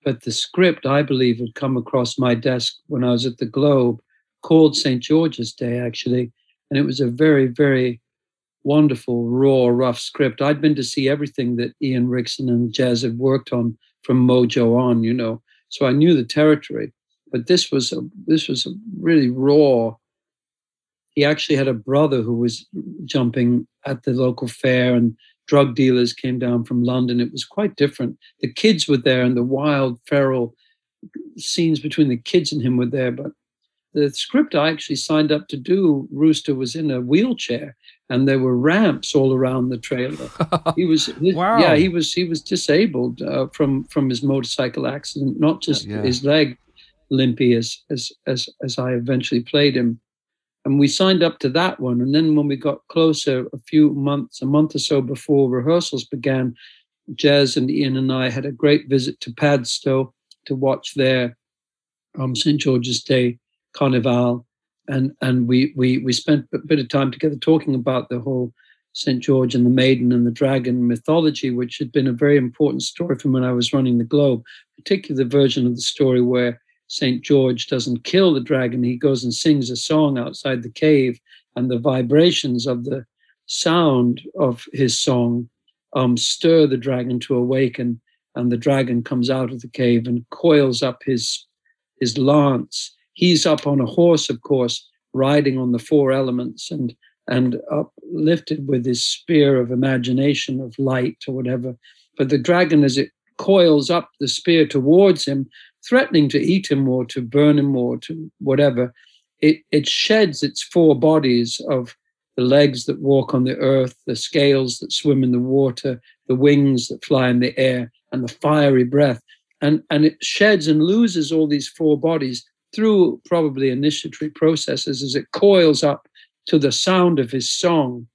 But the script, I believe, had come across my desk when I was at the Globe, called St. George's Day, actually. And it was a very, very wonderful, raw, rough script. I'd been to see everything that Ian Rickson and Jez had worked on from Mojo on, you know. So I knew the territory. But this was a, this was a really raw. He actually had a brother who was jumping at the local fair, and drug dealers came down from London. It was quite different. The kids were there, and the wild, feral scenes between the kids and him were there. But the script I actually signed up to do, Rooster was in a wheelchair, and there were ramps all around the trailer. He was, wow. yeah, he was he was disabled uh, from from his motorcycle accident, not just yeah. his leg limpy as as as as I eventually played him. And we signed up to that one. And then when we got closer, a few months, a month or so before rehearsals began, Jez and Ian and I had a great visit to Padstow to watch their um, St. George's Day Carnival and and we we we spent a bit of time together talking about the whole St. George and the Maiden and the Dragon mythology, which had been a very important story from when I was running the Globe, particularly the version of the story where St. George doesn't kill the dragon, he goes and sings a song outside the cave, and the vibrations of the sound of his song um, stir the dragon to awaken, and the dragon comes out of the cave and coils up his his lance he's up on a horse, of course, riding on the four elements and and uplifted with his spear of imagination of light or whatever. But the dragon, as it coils up the spear towards him, threatening to eat him or to burn him or to whatever, it, it sheds its four bodies of the legs that walk on the earth, the scales that swim in the water, the wings that fly in the air, and the fiery breath. And, and it sheds and loses all these four bodies through probably initiatory processes as it coils up to the sound of his song.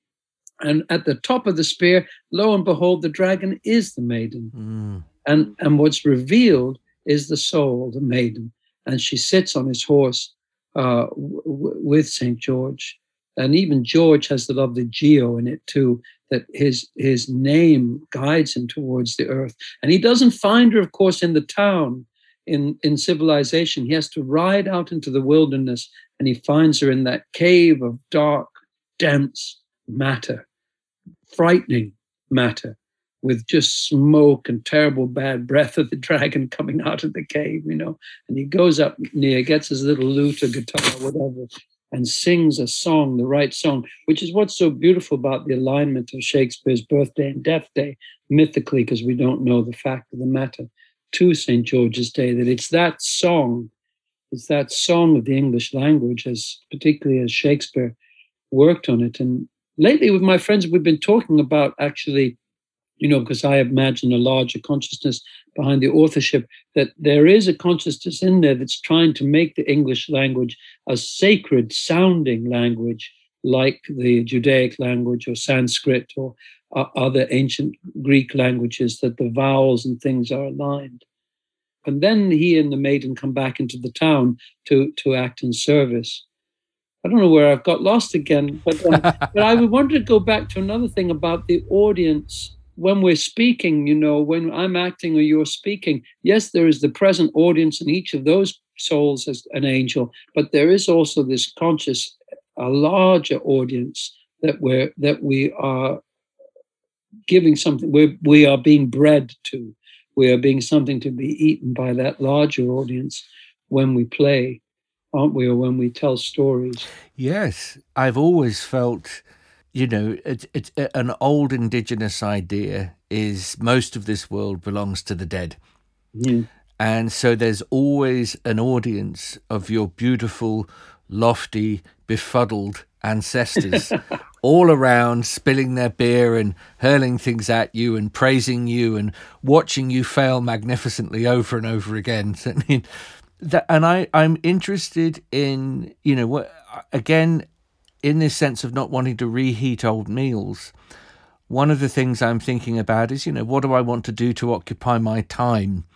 And at the top of the spear, lo and behold, the dragon is the maiden. Mm. And, and what's revealed is the soul, the maiden. And she sits on his horse uh, w- with St. George. And even George has the lovely Geo in it too, that his his name guides him towards the earth. And he doesn't find her, of course, in the town in, in civilization. He has to ride out into the wilderness and he finds her in that cave of dark, dense matter, frightening matter, with just smoke and terrible bad breath of the dragon coming out of the cave, you know. And he goes up near, gets his little lute or guitar, or whatever, and sings a song, the right song, which is what's so beautiful about the alignment of Shakespeare's birthday and death day, mythically, because we don't know the fact of the matter to St. George's Day, that it's that song, it's that song of the English language, as particularly as Shakespeare worked on it. And lately, with my friends, we've been talking about actually, you know, because I imagine a larger consciousness behind the authorship, that there is a consciousness in there that's trying to make the English language a sacred sounding language like the Judaic language or Sanskrit or uh, other ancient Greek languages that the vowels and things are aligned. And then he and the maiden come back into the town to, to act in service. I don't know where I've got lost again, but, um, but I would want to go back to another thing about the audience when we're speaking, you know, when I'm acting or you're speaking, yes, there is the present audience in each of those souls as an angel, but there is also this conscious, a larger audience that we're that we are giving something we we are being bred to. We are being something to be eaten by that larger audience when we play aren't we or when we tell stories. Yes i've always felt you know it's, it's uh, an old indigenous idea is most of this world belongs to the dead and so there's always an audience of your beautiful lofty befuddled ancestors all around spilling their beer and hurling things at you and praising you and watching you fail magnificently over and over again. So, I mean, that, and I, I'm interested in, you know, what, again, in this sense of not wanting to reheat old meals, one of the things I'm thinking about is, you know, what do I want to do to occupy my time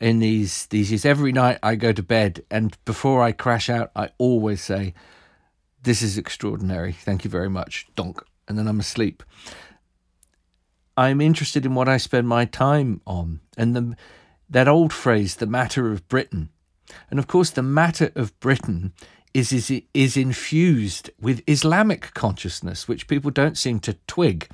in these these years? Every night I go to bed, and before I crash out, I always say, "This is extraordinary. Thank you very much." Donk, and then I'm asleep. I'm interested in what I spend my time on, and the that old phrase, "the matter of Britain," and of course, the matter of Britain is, is, is infused with Islamic consciousness, which people don't seem to twig,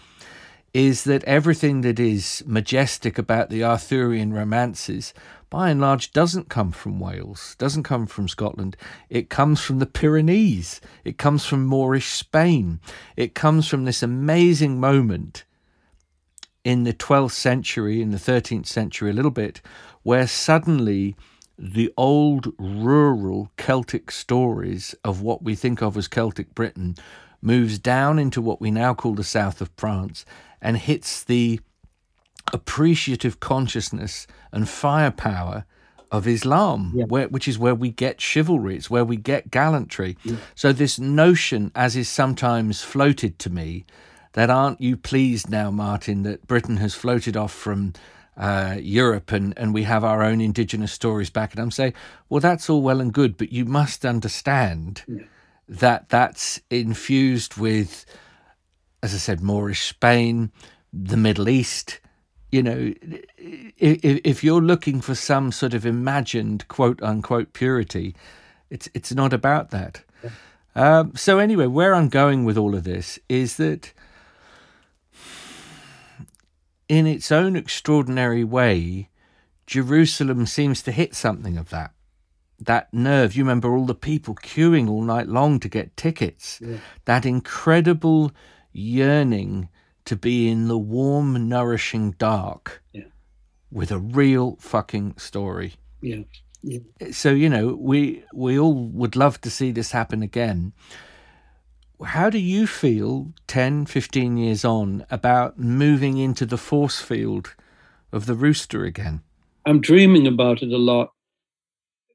is that everything that is majestic about the Arthurian romances, by and large, doesn't come from Wales, doesn't come from Scotland. It comes from the Pyrenees, it comes from Moorish Spain, it comes from this amazing moment in the 12th century, in the 13th century, a little bit, where suddenly the old rural Celtic stories of what we think of as Celtic Britain moves down into what we now call the south of France and hits the appreciative consciousness and firepower of Islam, yeah. where, which is where we get chivalry, it's where we get gallantry. Yeah. So, this notion, as is sometimes floated to me, that aren't you pleased now, Martin, that Britain has floated off from uh, Europe and, and we have our own indigenous stories back. And I'm saying, well, that's all well and good, but you must understand yeah. that that's infused with, as I said, Moorish Spain, the Middle East. You know, if, if you're looking for some sort of imagined quote unquote purity, it's it's not about that. Yeah. Um, so anyway, where I'm going with all of this is that in its own extraordinary way, Jerusalem seems to hit something of that. That nerve, you remember all the people queuing all night long to get tickets. Yeah. That incredible yearning to be in the warm, nourishing dark yeah. with a real fucking story. Yeah. yeah. So, you know, we we all would love to see this happen again how do you feel 10, 15 years on about moving into the force field of the rooster again? I'm dreaming about it a lot.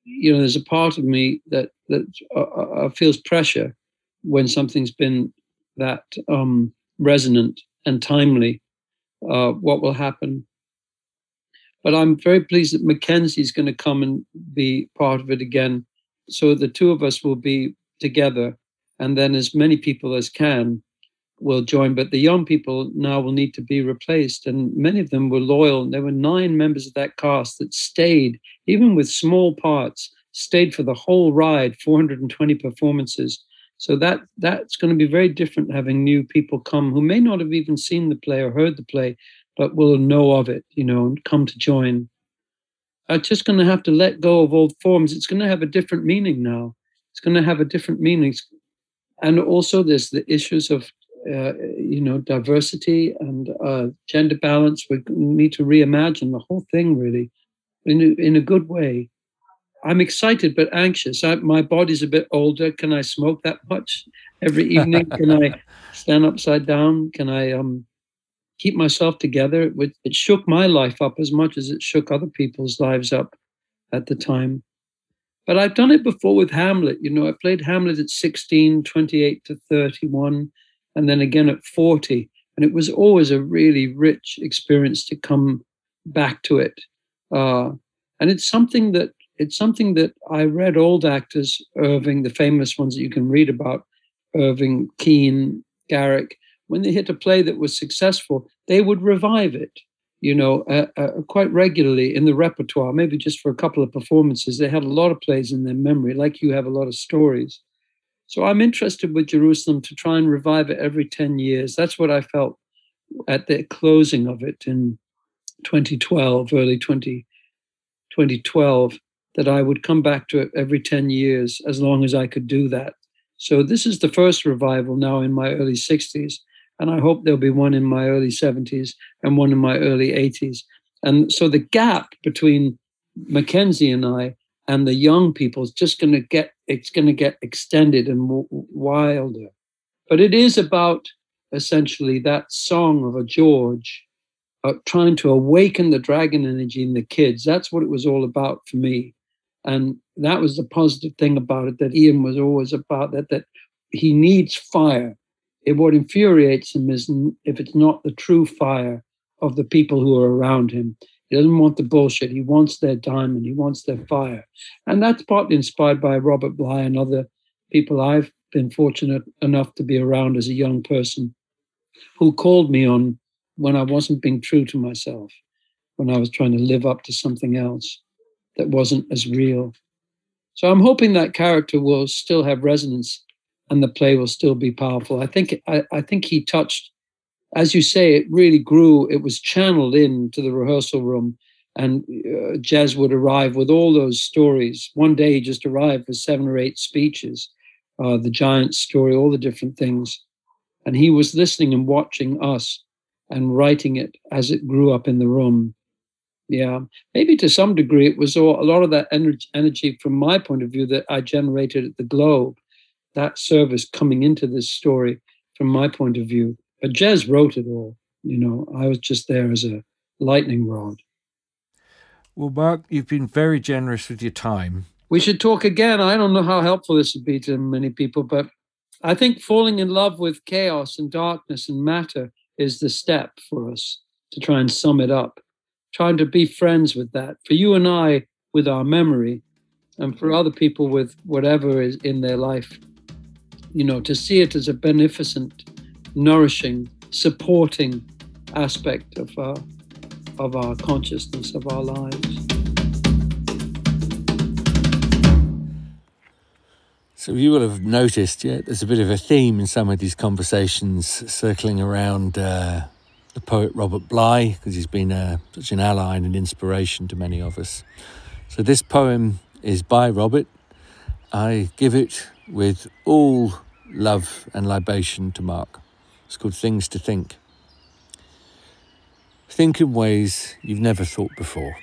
You know, there's a part of me that that uh, uh, uh feels pressure when something's been that um, resonant and timely. Uh, what will happen? But I'm very pleased that Mackenzie's going to come and be part of it again. So the two of us will be together and then as many people as can will join. But the young people now will need to be replaced, and many of them were loyal. There were nine members of that cast that stayed, even with small parts, stayed for the whole ride, 420 performances. So that that's going to be very different having new people come who may not have even seen the play or heard the play, but will know of it, you know, and come to join. I'm just going to have to let go of old forms. It's going to have a different meaning now. It's going to have a different meaning and also there's the issues of uh, you know diversity and uh, gender balance. We need to reimagine the whole thing really in a, in a good way. I'm excited but anxious. I, my body's a bit older. Can I smoke that much every evening? Can I stand upside down? Can I um, keep myself together? It, it shook my life up as much as it shook other people's lives up at the time. But I've done it before with Hamlet. You know, I played Hamlet at 16, 28 to 31, and then again at 40. And it was always a really rich experience to come back to it. Uh, and it's something that it's something that I read old actors, Irving, the famous ones that you can read about, Irving, Kean, Garrick, when they hit a play that was successful, they would revive it you know, uh, uh, quite regularly in the repertoire, maybe just for a couple of performances. They had a lot of plays in their memory, like you have a lot of stories. So I'm interested with Jerusalem to try and revive it every 10 years. That's what I felt at the closing of it in 2012, early 20, 2012, that I would come back to it every 10 years as long as I could do that. So this is the first revival now in my early 60s. And I hope there'll be one in my early 70s and one in my early 80s. And so the gap between Mackenzie and I and the young people is just going to get it's going to get extended and wilder. But it is about essentially that song of a George uh, trying to awaken the dragon energy in the kids. That's what it was all about for me. And that was the positive thing about it that Ian was always about that that he needs fire it what infuriates him is if it's not the true fire of the people who are around him. He doesn't want the bullshit. He wants their diamond. He wants their fire. And that's partly inspired by Robert Bly and other people I've been fortunate enough to be around as a young person who called me on when I wasn't being true to myself, when I was trying to live up to something else that wasn't as real. So I'm hoping that character will still have resonance and the play will still be powerful. I think I, I think he touched, as you say, it really grew. It was channeled into the rehearsal room, and uh, Jez would arrive with all those stories. One day he just arrived with seven or eight speeches, uh, the giant story, all the different things, and he was listening and watching us and writing it as it grew up in the room. Yeah, maybe to some degree it was all, a lot of that energy, energy from my point of view that I generated at the Globe that service coming into this story from my point of view. But Jez wrote it all. You know, I was just there as a lightning rod. Well, Mark, you've been very generous with your time. We should talk again. I don't know how helpful this would be to many people, but I think falling in love with chaos and darkness and matter is the step for us to try and sum it up. Trying to be friends with that. For you and I, with our memory, and for other people with whatever is in their life you know, to see it as a beneficent, nourishing, supporting aspect of our, of our consciousness, of our lives. So you will have noticed, yeah, there's a bit of a theme in some of these conversations circling around uh, the poet Robert Bly, because he's been uh, such an ally and an inspiration to many of us. So this poem is by Robert. I give it with all love and libation to Mark. It's called Things to Think. Think in ways you've never thought before.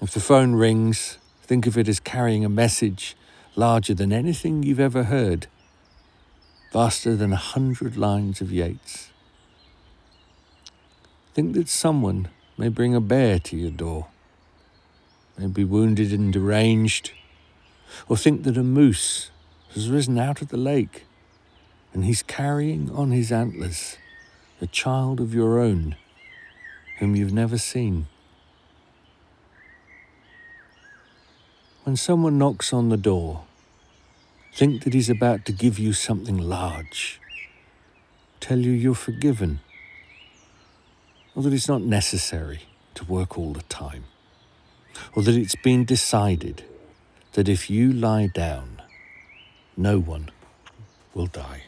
If the phone rings, think of it as carrying a message larger than anything you've ever heard, vaster than a hundred lines of Yeats. Think that someone may bring a bear to your door, may be wounded and deranged, or think that a moose has risen out of the lake, and he's carrying on his antlers a child of your own whom you've never seen. When someone knocks on the door, think that he's about to give you something large, tell you you're forgiven, or that it's not necessary to work all the time, or that it's been decided that if you lie down, no one will die.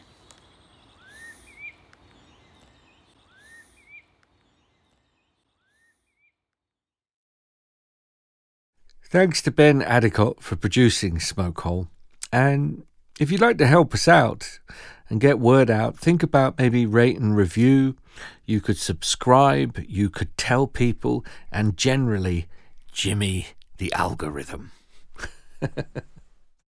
Thanks to Ben Addicott for producing Smoke Hole. And if you'd like to help us out and get word out, think about maybe rate and review. You could subscribe, you could tell people, and generally, Jimmy the algorithm.